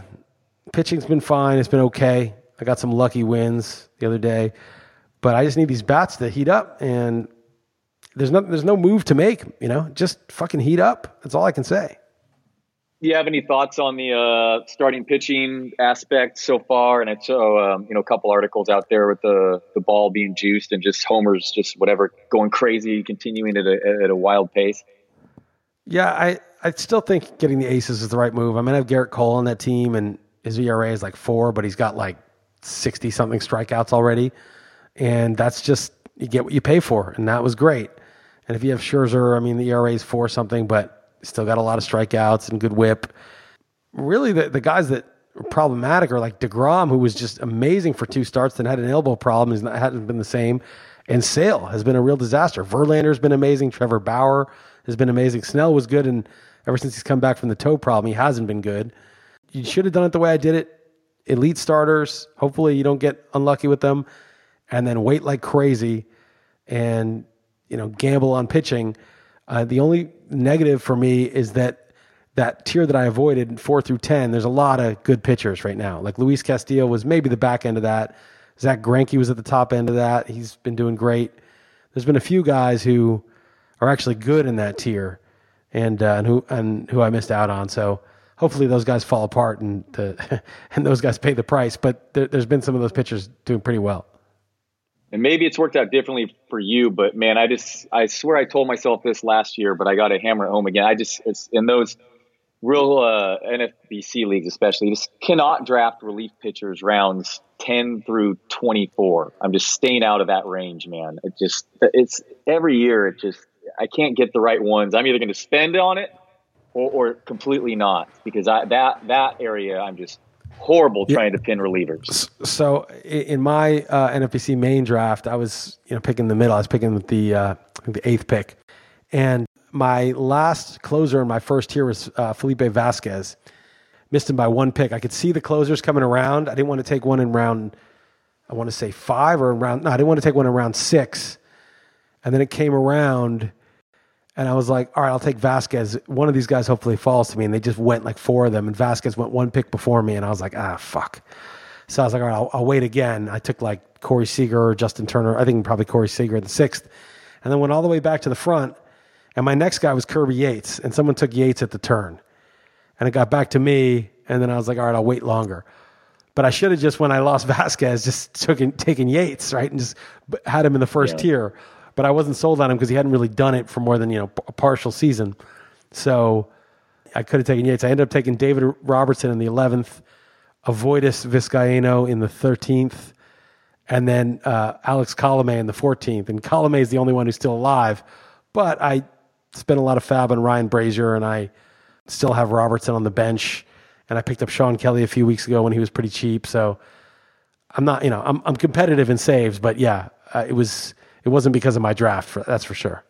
pitching's been fine. It's been okay. I got some lucky wins the other day, but I just need these bats to heat up and. There's no, there's no move to make, you know. Just fucking heat up. That's all I can say. Do you have any thoughts on the uh, starting pitching aspect so far? And I saw um, you know a couple articles out there with the the ball being juiced and just homers, just whatever, going crazy, continuing at a, at a wild pace. Yeah, I, I still think getting the aces is the right move. I mean, I have Gerrit Cole on that team, and his ERA is like four, but he's got like 60 something strikeouts already. And that's just, you get what you pay for. And that was great. And if you have Scherzer, I mean, the ERA is four something, but still got a lot of strikeouts and good whip. Really, the, the guys that are problematic are like DeGrom, who was just amazing for two starts, then had an elbow problem. He's not, hasn't been the same. And Sale has been a real disaster. Verlander's been amazing. Trevor Bauer has been amazing. Snell was good, and ever since he's come back from the toe problem, he hasn't been good. You should have done it the way I did it. Elite starters. Hopefully, you don't get unlucky with them, and then wait like crazy, and you know gamble on pitching. Uh, the only negative for me is that that tier that I avoided, four through ten. There's a lot of good pitchers right now. Like Luis Castillo was maybe the back end of that. Zach Greinke was at the top end of that. He's been doing great. There's been a few guys who are actually good in that tier, and uh, and who and who I missed out on. So hopefully those guys fall apart and the, and those guys pay the price. But there, there's been some of those pitchers doing pretty well. And maybe it's worked out differently for you, but man, I just I swear I told myself this last year, but I got to hammer home again. I just it's in those real uh, NFBC leagues, especially, just cannot draft relief pitchers rounds ten through twenty four. I'm just staying out of that range, man. It just it's every year. It just I can't get the right ones. I'm either going to spend on it or, or completely not because I that that area I'm just horrible trying to pin relievers. So in my uh, NFBC main draft, I was you know picking the middle. I was picking the uh, the eighth pick, and my last closer in my first tier was uh, Felipe Vasquez. Missed him by one pick. I could see the closers coming around. I didn't want to take one in round. I want to say five or round. No, I didn't want to take one in round six. And then it came around, and I was like, all right, I'll take Vasquez. One of these guys hopefully falls to me. And they just went like four of them, and Vasquez went one pick before me, and I was like, ah, fuck. So I was like, all right, I'll, I'll wait again. I took like Corey Seager or Justin Turner. I think probably Corey Seager at the sixth, and then went all the way back to the front. And my next guy was Kirby Yates, and someone took Yates at the turn, and it got back to me. And then I was like, all right, I'll wait longer. But I should have just, when I lost Vasquez, just took taken Yates, right, and just had him in the first Yeah. tier. But I wasn't sold on him because he hadn't really done it for more than you know a partial season. So I could have taken Yates. I ended up taking David Robertson in the eleventh, Arodys Vizcaino in the thirteenth, and then uh, Alex Colome in the fourteenth. And Colome is the only one who's still alive. But I spent a lot of FAAB on Ryan Brasier, and I still have Robertson on the bench. and I picked up Shawn Kelley a few weeks ago when he was pretty cheap. So I'm not, you know, I'm I'm competitive in saves, but yeah, uh, it was it wasn't because of my draft. For, that's for sure.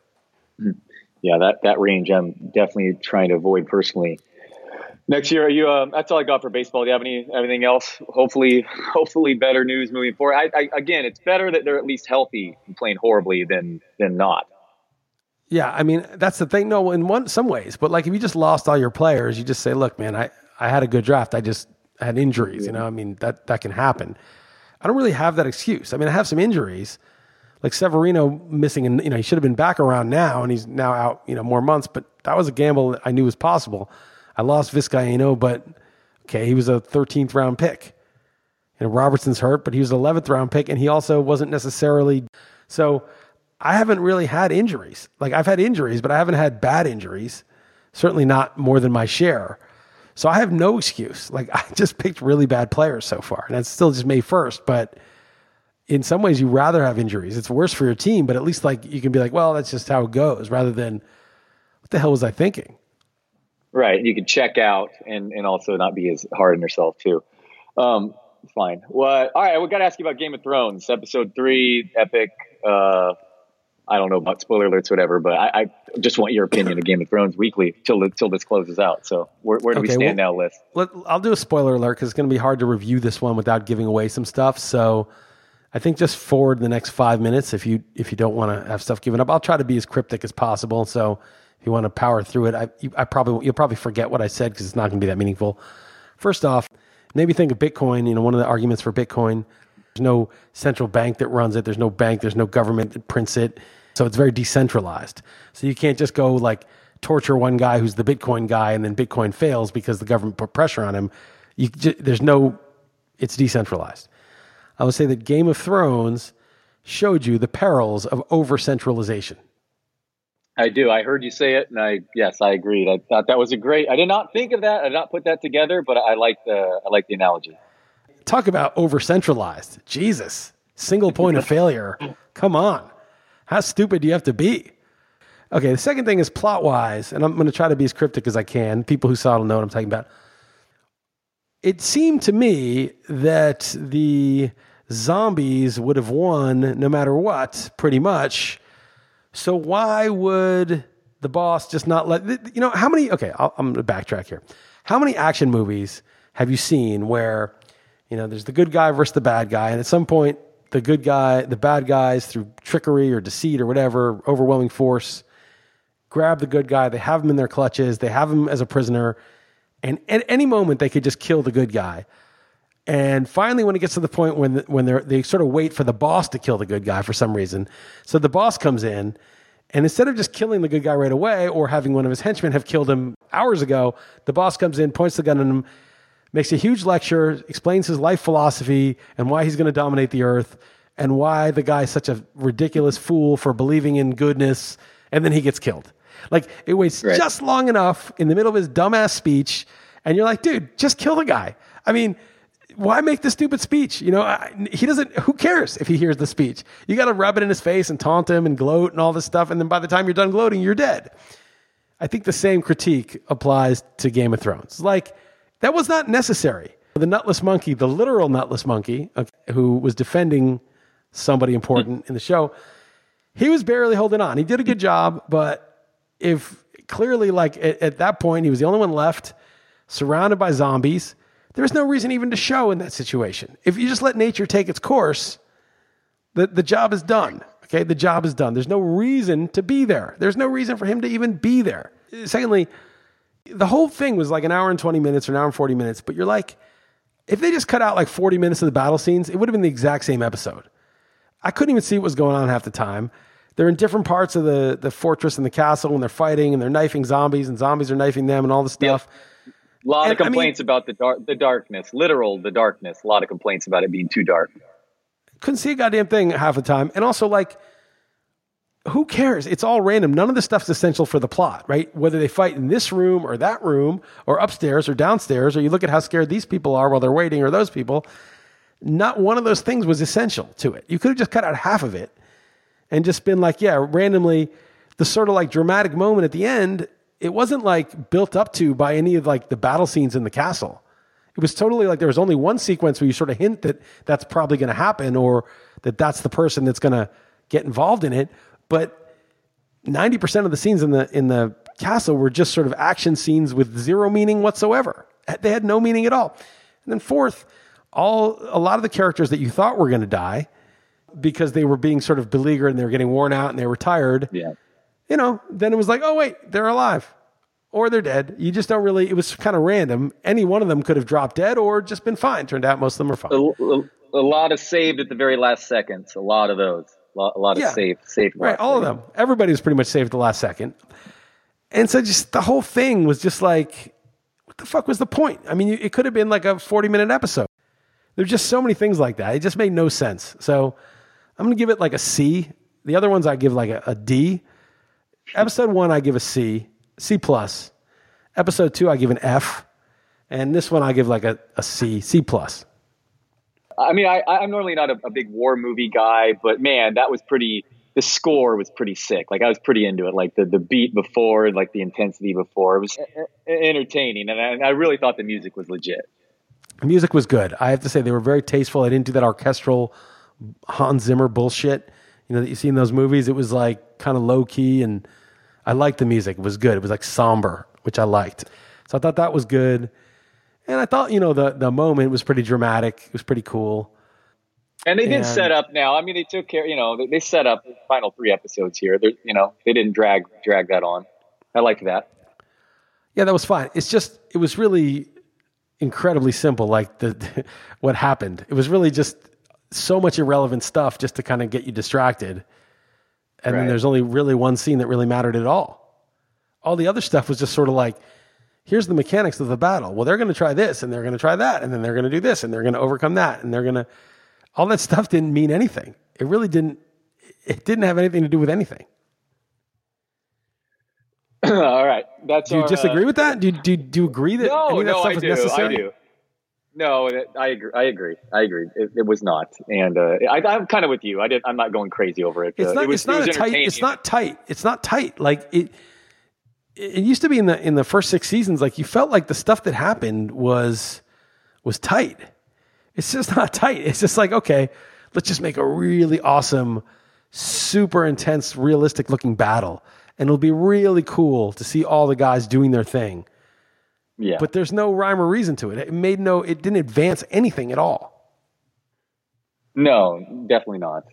Yeah, that that range I'm definitely trying to avoid personally. Next year, are you? Um, that's all I got for baseball. Do you have any anything else? Hopefully, hopefully better news moving forward. I, I, again, it's better that they're at least healthy and playing horribly than than not. Yeah, I mean that's the thing. No, in one some ways, but like if you just lost all your players, you just say, "Look, man, I I had a good draft. I just had injuries." You know, I mean that that can happen. I don't really have that excuse. I mean, I have some injuries, like Severino missing, and you know he should have been back around now, and he's now out. You know, more months, but that was a gamble I knew was possible. I lost Vizcaino, but okay, he was a 13th round pick. You know, Robertson's hurt, but he was an 11th round pick, and he also wasn't necessarily so. I haven't really had injuries. Like I've had injuries, but I haven't had bad injuries. Certainly not more than my share. So I have no excuse. Like I just picked really bad players so far, and that's still just May first. But in some ways, you rather have injuries. It's worse for your team, but at least like you can be like, well, that's just how it goes, rather than what the hell was I thinking? Right. You can check out and and also not be as hard on yourself too. Um, fine. Well, all right. We got to ask you about Game of Thrones, episode three, epic. Uh, I don't know about spoiler alerts, whatever, but I, I just want your opinion of Game of Thrones weekly till till this closes out. So where, where do we stand well- now, Liss? Let, I'll do a spoiler alert because it's going to be hard to review this one without giving away some stuff. So I think just forward the next five minutes if you if you don't want to have stuff given up. I'll try to be as cryptic as possible. So if you want to power through it, I, you, I probably you'll probably forget what I said because it's not going to be that meaningful. First off, maybe think of Bitcoin. You know, one of the arguments for Bitcoin. There's no central bank that runs it. There's no bank. There's no government that prints it. So it's very decentralized. So you can't just go like torture one guy who's the Bitcoin guy and then Bitcoin fails because the government put pressure on him. You, there's no, it's decentralized. I would say that Game of Thrones showed you the perils of over centralization. I do. I heard you say it, and I yes, I agreed. I thought that was a great. I did not think of that. I did not put that together, but I like the I like the analogy. Talk about over centralized. Jesus. Single point of failure. Come on. How stupid do you have to be? Okay, the second thing is plot wise, and I'm going to try to be as cryptic as I can. People who saw it will know what I'm talking about. It seemed to me that the zombies would have won no matter what, pretty much. So why would the boss just not let you know how many? Okay, I'm going to backtrack here. How many action movies have you seen where you know there's the good guy versus the bad guy, and at some point the good guy, the bad guys through trickery or deceit or whatever, overwhelming force, grab the good guy. They have him in their clutches. They have him as a prisoner, and at any moment they could just kill the good guy. And finally, when it gets to the point when when they they sort of wait for the boss to kill the good guy for some reason, so the boss comes in, and instead of just killing the good guy right away or having one of his henchmen have killed him hours ago, the boss comes in, points the gun at him, makes a huge lecture, explains his life philosophy and why he's going to dominate the earth, and why the guy's such a ridiculous fool for believing in goodness, and then he gets killed. Like it waits Right. just long enough in the middle of his dumbass speech, and you're like, dude, just kill the guy. I mean, why make the stupid speech? You know, I, he doesn't. Who cares if he hears the speech? You got to rub it in his face and taunt him and gloat and all this stuff, and then by the time you're done gloating, you're dead. I think the same critique applies to Game of Thrones. Like that was not necessary. The nutless monkey, the literal nutless monkey, okay, who was defending somebody important in the show, he was barely holding on. He did a good job, but if clearly, like at, at that point, he was the only one left, surrounded by zombies. There's no reason even to show in that situation. If you just let nature take its course, the, the job is done. Okay, the job is done. There's no reason to be there. There's no reason for him to even be there. Secondly, the whole thing was like an hour and 20 minutes or an hour and 40 minutes, but you're like, if they just cut out like 40 minutes of the battle scenes, it would have been the exact same episode. I couldn't even see what was going on half the time. They're in different parts of the, the fortress and the castle and they're fighting and they're knifing zombies and zombies are knifing them and all this stuff. A lot And, of I mean- complaints about the dark, the darkness, literal the darkness. A lot of complaints about it being too dark. couldn't see a goddamn thing half the time. And also, like, who cares? It's all random. None of the stuff's essential for the plot, right? Whether they fight in this room or that room or upstairs or downstairs, or you look at how scared these people are while they're waiting or those people, not one of those things was essential to it. You could have just cut out half of it and just been like, yeah, randomly, the sort of like dramatic moment at the end, it wasn't like built up to by any of like the battle scenes in the castle. It was totally like there was only one sequence where you sort of hint that that's probably going to happen or that that's the person that's going to get involved in it. But 90% of the scenes in the in the castle were just sort of action scenes with zero meaning whatsoever. They had no meaning at all. And then fourth, all a lot of the characters that you thought were going to die because they were being sort of beleaguered and they were getting worn out and they were tired. Yeah. You know, then it was like, oh wait, they're alive or they're dead. You just don't really. It was kind of random. Any one of them could have dropped dead or just been fine. Turned out most of them are fine. A, a, a lot of saved at the very last seconds. A lot of those. A lot, a lot of Yeah. safe, safe. Right, all of them. Everybody was pretty much saved at the last second. And so just the whole thing was just like, what the fuck was the point? I mean, it could have been like a 40 minute episode. There's just so many things like that. It just made no sense. So I'm going to give it like a C. The other ones I give like a, a D. Episode one, I give a C, C plus. Episode two, I give an F. And this one, I give like a, a C, C plus. I mean, I, I'm normally not a, a big war movie guy, but man, that was pretty. The score was pretty sick. Like I was pretty into it. Like the the beat before and like the intensity before. It was entertaining, and I, I really thought the music was legit. The music was good. I have to say they were very tasteful. I didn't do that orchestral Hans Zimmer bullshit, you know, that you see in those movies. It was like kind of low key and I liked the music. It was good. It was like somber, which I liked. So I thought that was good. And I thought, you know, the the moment was pretty dramatic. It was pretty cool. And they did And- set up now. I mean, they took care. You know, they, they set up the final three episodes here. They're, you know, they didn't drag drag that on. I liked that. Yeah, that was fine. It's just it was really incredibly simple like the what happened. It was really just so much irrelevant stuff just to kind of get you distracted. And then there's only really one scene that really mattered at all. All the other stuff was just sort of like here's the mechanics of the battle. Well, they're going to try this and they're going to try that and then they're going to do this and they're going to overcome that and they're going to all that stuff didn't mean anything. It really didn't it didn't have anything to do with anything. All right, that's. Do you our, disagree uh, with that? Do you, do do you agree that No, any of that no, stuff I was do. necessary? I do. No, I agree. I agree. I agree. It, it was not, and uh, I, I'm kind of with you. I did. I'm not going crazy over it. It's Uh, not. It was, it's not it tight. It's not tight. It's not tight. Like it. It used to be in the in the first six seasons. Like you felt like the stuff that happened was was tight. It's just not tight. It's just like okay, let's just make a really awesome, super intense, realistic looking battle, and it'll be really cool to see all the guys doing their thing. Yeah. But there's no rhyme or reason to it. It made no. It didn't advance anything at all. No, definitely not.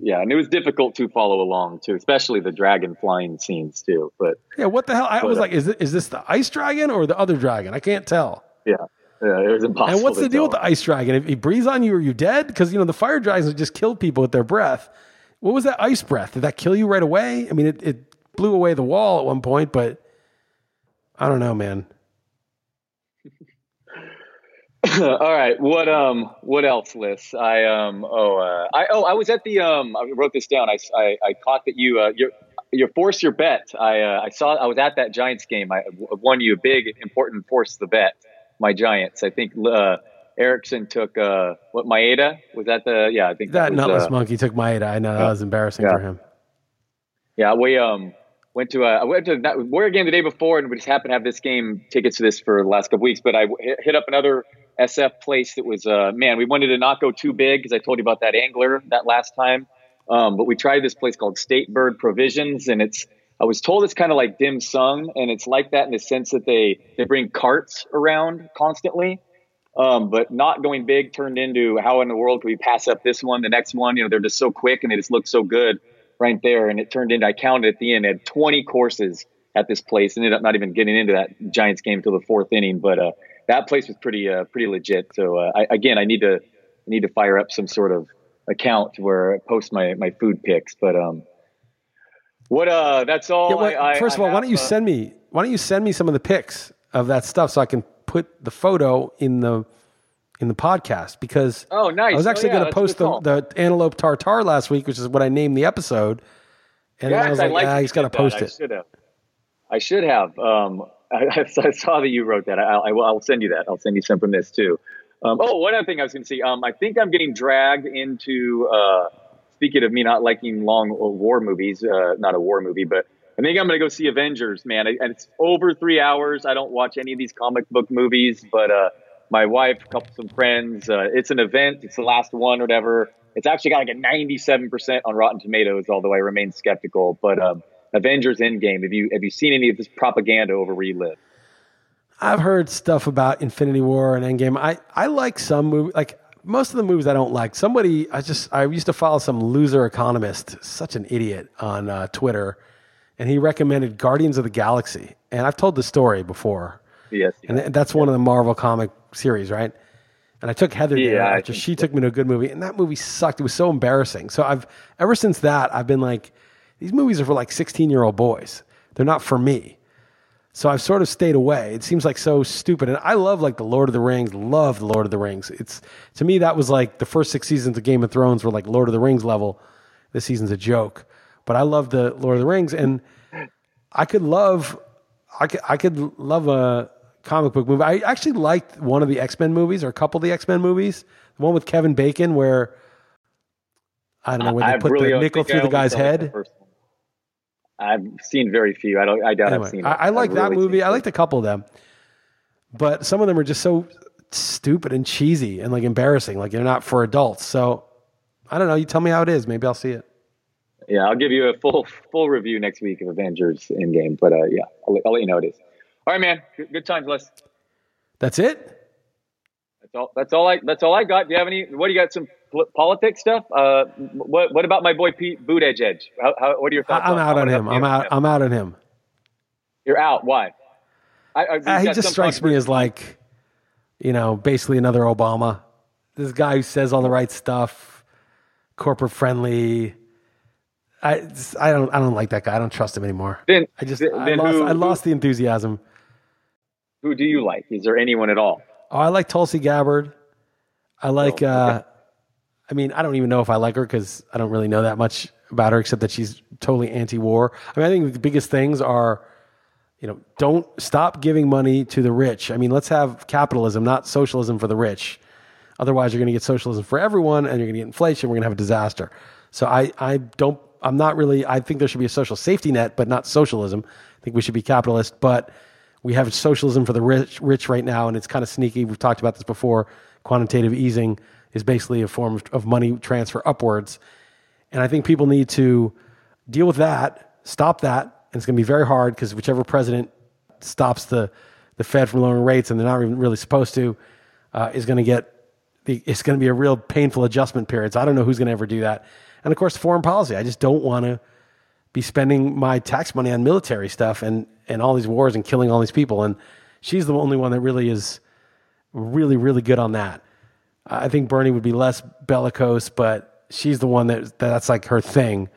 Yeah, and it was difficult to follow along too, especially the dragon flying scenes too. But Yeah. What the hell? I But, was uh, like, is it, is this the ice dragon or the other dragon? I can't tell. yeah, yeah it was impossible. And what's the deal with the ice dragon? If he breathes on you, are you dead? Because you know the fire dragons just kill people with their breath. What was that ice breath? Did that kill you right away? I mean, it, it blew away the wall at one point, but I don't know, man. All right. What um what else, Liss? I um oh uh, I oh I was at the um I wrote this down. I I, I caught that you uh you you force your bet. I uh, I saw I was at that Giants game. I won you a big important force the bet. My Giants. I think uh Erickson took uh what Maeda was that the yeah I think That was, nutless uh, monkey took Maeda. I know that was embarrassing Yeah. for him. Yeah, we um went to a I went to that Warrior game the day before, and we just happened to have this game tickets to this for the last couple weeks. But I hit up another SF place that was uh man, we wanted to not go too big because I told you about that angler that last time. Um, but we tried this place called State Bird Provisions, and it's I was told it's kind of like dim sum, and it's like that in the sense that they they bring carts around constantly. Um, but not going big turned into how in the world could we pass up this one, the next one? You know, they're just so quick and they just look so good right there. And it turned into, I counted at the end, had 20 courses at this place. Ended up not even getting into that Giants game until the fourth inning. But uh, that place was pretty, uh, pretty legit. So uh, I, again, I need to, I need to fire up some sort of account where I post my, my food picks. But um, what, uh, that's all. Yeah, well, I, I, first of I all, why don't you uh, send me? Why don't you send me some of the pics of that stuff so I can put the photo in the in the podcast? Because Oh, nice. I was Oh, actually yeah, going to post the, the antelope tartar last week, which is what I named the episode. And then I was like, like ah, he's got to post I it. should have. I should have. Um, I, I saw that you wrote that. I, I will. I'll send you that. I'll send you some from this too. Um, oh, one other thing I was going to say. Um, I think I'm getting dragged into. Uh, speaking of me not liking long war movies, uh, not a war movie, but I think I'm going to go see Avengers. Man, and it's over three hours. I don't watch any of these comic book movies, but uh, my wife, a couple some friends. Uh, it's an event. It's the last one, whatever. It's actually got like a 97% on Rotten Tomatoes, although I remain skeptical. But um, Avengers Endgame. Have you have you seen any of this propaganda over where you live? I've heard stuff about Infinity War and Endgame. I, I like some movies, like most of the movies I don't like. Somebody, I just, I used to follow some loser economist, such an idiot on uh, Twitter, and he recommended Guardians of the Galaxy. And I've told the story before. Yes. And that's one of the Marvel comic series, right? And I took Heather Yeah, there after she took me to a good movie, and that movie sucked. It was so embarrassing. So I've ever since that I've been like, these movies are for like sixteen year old boys. They're not for me. So I've sort of stayed away. It seems like so stupid, and I love like the Lord of the Rings. Love the Lord of the Rings. It's to me that was like the first six seasons of Game of Thrones were like Lord of the Rings level. This season's a joke, but I love the Lord of the Rings, and I could love, I could, I could love a comic book movie. I actually liked one of the X Men movies or a couple of the X Men movies. The one with Kevin Bacon where I don't know where they I put really the nickel through the guy's head. the. I've seen very few. I don't. I doubt I've seen. I. I like I've that really movie. I liked a couple of them, but some of them are just so stupid and cheesy and like embarrassing. Like they're not for adults. So I don't know. You tell me how it is. Maybe I'll see it. Yeah, I'll give you a full full review next week of Avengers Endgame. But uh, yeah, I'll, let- I'll let you know it is. All right, man. Good, good times, Liss. That's it. That's all. That's all I. That's all I got. Do you have any? What do you got? Some politics stuff. Uh, what What about my boy Pete Buttigieg? Edge? How, how, what are your thoughts? I'm out on him. I'm out. I'm out on him. You're out. Why? I, I, Uh, he just strikes me as like, you know, basically another Obama. This guy who says all the right stuff, corporate friendly. I I don't I don't like that guy. I don't trust him anymore. Then, I just then, I lost who, I lost the enthusiasm. Who, do you like? Is there anyone at all? Oh, I like Tulsi Gabbard. I like. Oh, uh I mean, I don't even know if I like her because I don't really know that much about her, except that she's totally anti-war. I mean, I think the biggest things are, you know, don't stop giving money to the rich. I mean, let's have capitalism, not socialism for the rich. Otherwise, you're going to get socialism for everyone, and you're going to get inflation. We're going to have a disaster. So I, I don't. I'm not really. I think there should be a social safety net, but not socialism. I think we should be capitalist, but we have socialism for the rich, rich right now, and it's kind of sneaky. We've talked about this before. Quantitative easing is basically a form of, money transfer upwards, and I think people need to deal with that, stop that, and it's going to be very hard because whichever president stops the the Fed from lowering rates, and they're not even really supposed to, uh, is going to get the, it's going to be a real painful adjustment period. So I don't know who's going to ever do that. And of course, foreign policy. I just don't want to be spending my tax money on military stuff and and all these wars and killing all these people. And she's the only one that really is really really good on that. I think Bernie would be less bellicose, but she's the one that that's like her thing.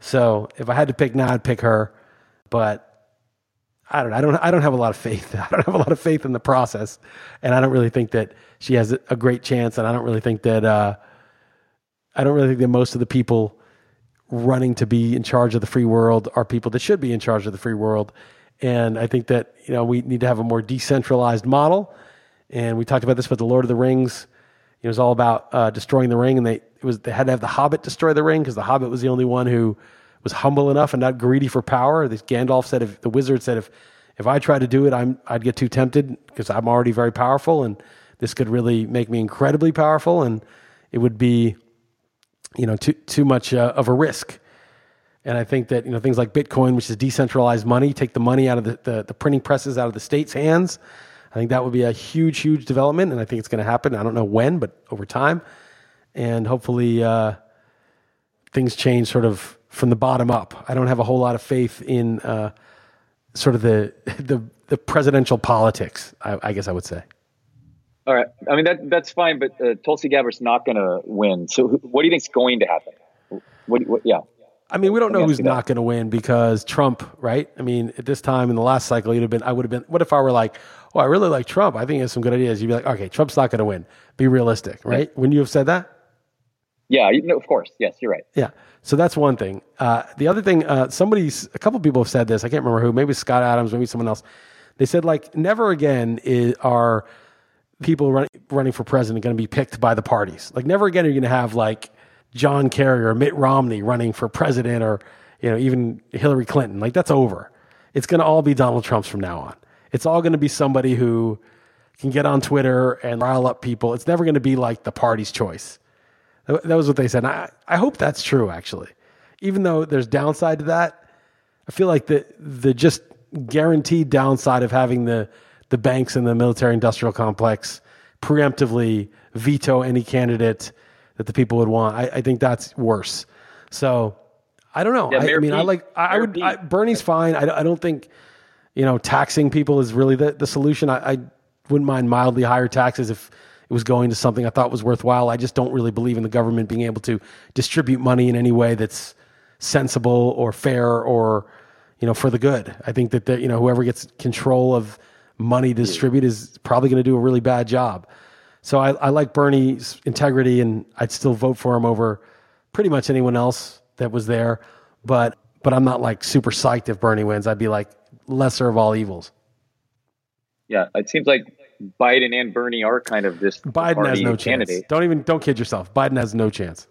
So if I had to pick now, I'd pick her. But I don't know. I don't. I don't have a lot of faith. I don't have a lot of faith in the process, and I don't really think that she has a great chance. And I don't really think that. Uh, I don't really think that most of the people running to be in charge of the free world are people that should be in charge of the free world. And I think that you know we need to have a more decentralized model. And we talked about this with the Lord of the Rings. It was all about uh, destroying the ring, and they it was they had to have the Hobbit destroy the ring because the Hobbit was the only one who was humble enough and not greedy for power. This Gandalf said, if the wizard said, if if I tried to do it, I'm I'd get too tempted because I'm already very powerful, and this could really make me incredibly powerful, and it would be, you know, too too much uh, of a risk. And I think that you know things like Bitcoin, which is decentralized money, take the money out of the, the, the printing presses out of the state's hands. I think that would be a huge, huge development, and I think it's going to happen. I don't know when, but over time, and hopefully uh, things change sort of from the bottom up. I don't have a whole lot of faith in uh, sort of the the, the presidential politics. I, I guess I would say. All right. I mean that that's fine, but uh, Tulsi Gabbard's not going to win. So who- what do you think's going to happen? What? what yeah. I mean, we don't know who's not going to win because Trump, right? I mean, at this time in the last cycle, you'd have been. I would have been. What if I were like, oh, I really like Trump. I think he has some good ideas. You'd be like, okay, Trump's not going to win. Be realistic, right? Wouldn't you have said that? Yeah. You, no, of course. Yes, you're right. Yeah. So that's one thing. Uh, the other thing, uh, somebody's, a couple people have said this. I can't remember who. Maybe Scott Adams, maybe someone else. They said like, never again is, are people run, running for president going to be picked by the parties. Like, never again are you going to have like John Kerry or Mitt Romney running for president or you know even Hillary Clinton. Like that's over. It's going to all be Donald Trump's from now on. It's all going to be somebody who can get on Twitter and rile up people. It's never going to be like the party's choice. That, was what they said. And I, I hope that's true, actually. Even though there's downside to that, I feel like the the just guaranteed downside of having the the banks and the military industrial complex preemptively veto any candidate that the people would want. I, I think that's worse. So I don't know. Yeah, I, I mean, I like. I, I would. I, Bernie's fine. I, I don't think you know taxing people is really the the solution. I, I wouldn't mind mildly higher taxes if it was going to something I thought was worthwhile. I just don't really believe in the government being able to distribute money in any way that's sensible or fair or you know for the good. I think that the, you know whoever gets control of money to distribute is probably going to do a really bad job. So I, I like Bernie's integrity, and I'd still vote for him over pretty much anyone else that was there. But but I'm not like super psyched if Bernie wins. I'd be like lesser of all evils. Yeah, it seems like Biden and Bernie are kind of this Biden has no chance. Don't even don't kid yourself. Biden has no chance.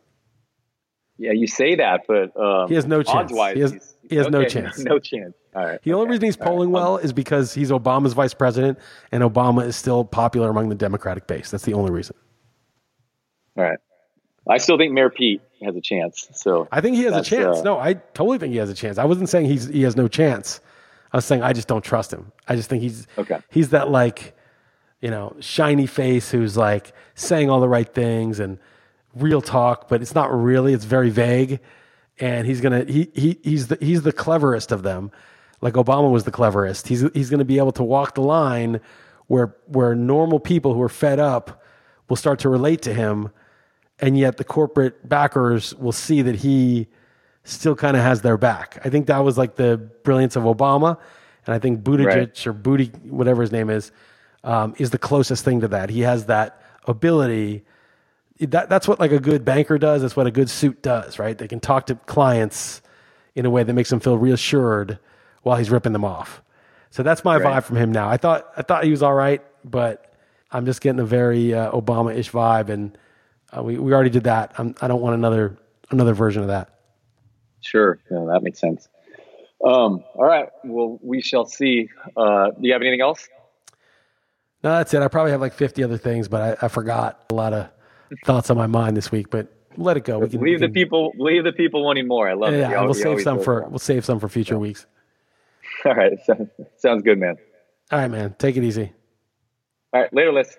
Yeah, you say that, but um, He has no chance. Odds-wise, He has- he has no chance. No chance. All right. The only reason he's All right. polling well is because he's Obama's vice president, and Obama is still popular among the Democratic base. That's the only reason. All right. I still think Mayor Pete has a chance. So I think he has a chance. uh, no, I totally think he has a chance. I wasn't saying he's he has no chance. I was saying I just don't trust him. I just think he's Okay. he's that like, you know, shiny face who's like saying all the right things and real talk, but it's not really. It's very vague, and he's gonna he he he's the he's the cleverest of them. Like Obama was the cleverest. He's he's gonna be able to walk the line where where normal people who are fed up will start to relate to him and yet the corporate backers will see that he still kind of has their back. I think that was like the brilliance of Obama, and I think Buttigieg Right. or Booty, whatever his name is, um, is the closest thing to that. He has that ability. That, that's what like a good banker does. That's what a good suit does, right? They can talk to clients in a way that makes them feel reassured while he's ripping them off. So that's my Right. vibe from him now. I thought I thought he was all right, but I'm just getting a very uh, Obama-ish vibe, and uh, we we already did that. I'm, I don't want another another version of that. Sure. Yeah, that makes sense. Um, all right. Well, we shall see. Uh, do you have anything else? No, that's it. I probably have like 50 other things, but I, I forgot a lot of thoughts on my mind this week. But let it go. We can we leave the people. Leave the people wanting more. I love it. Yeah, we'll save some for we'll save some for future weeks. All right. So, sounds good, man. All right, man. Take it easy. All right. Later, Liss.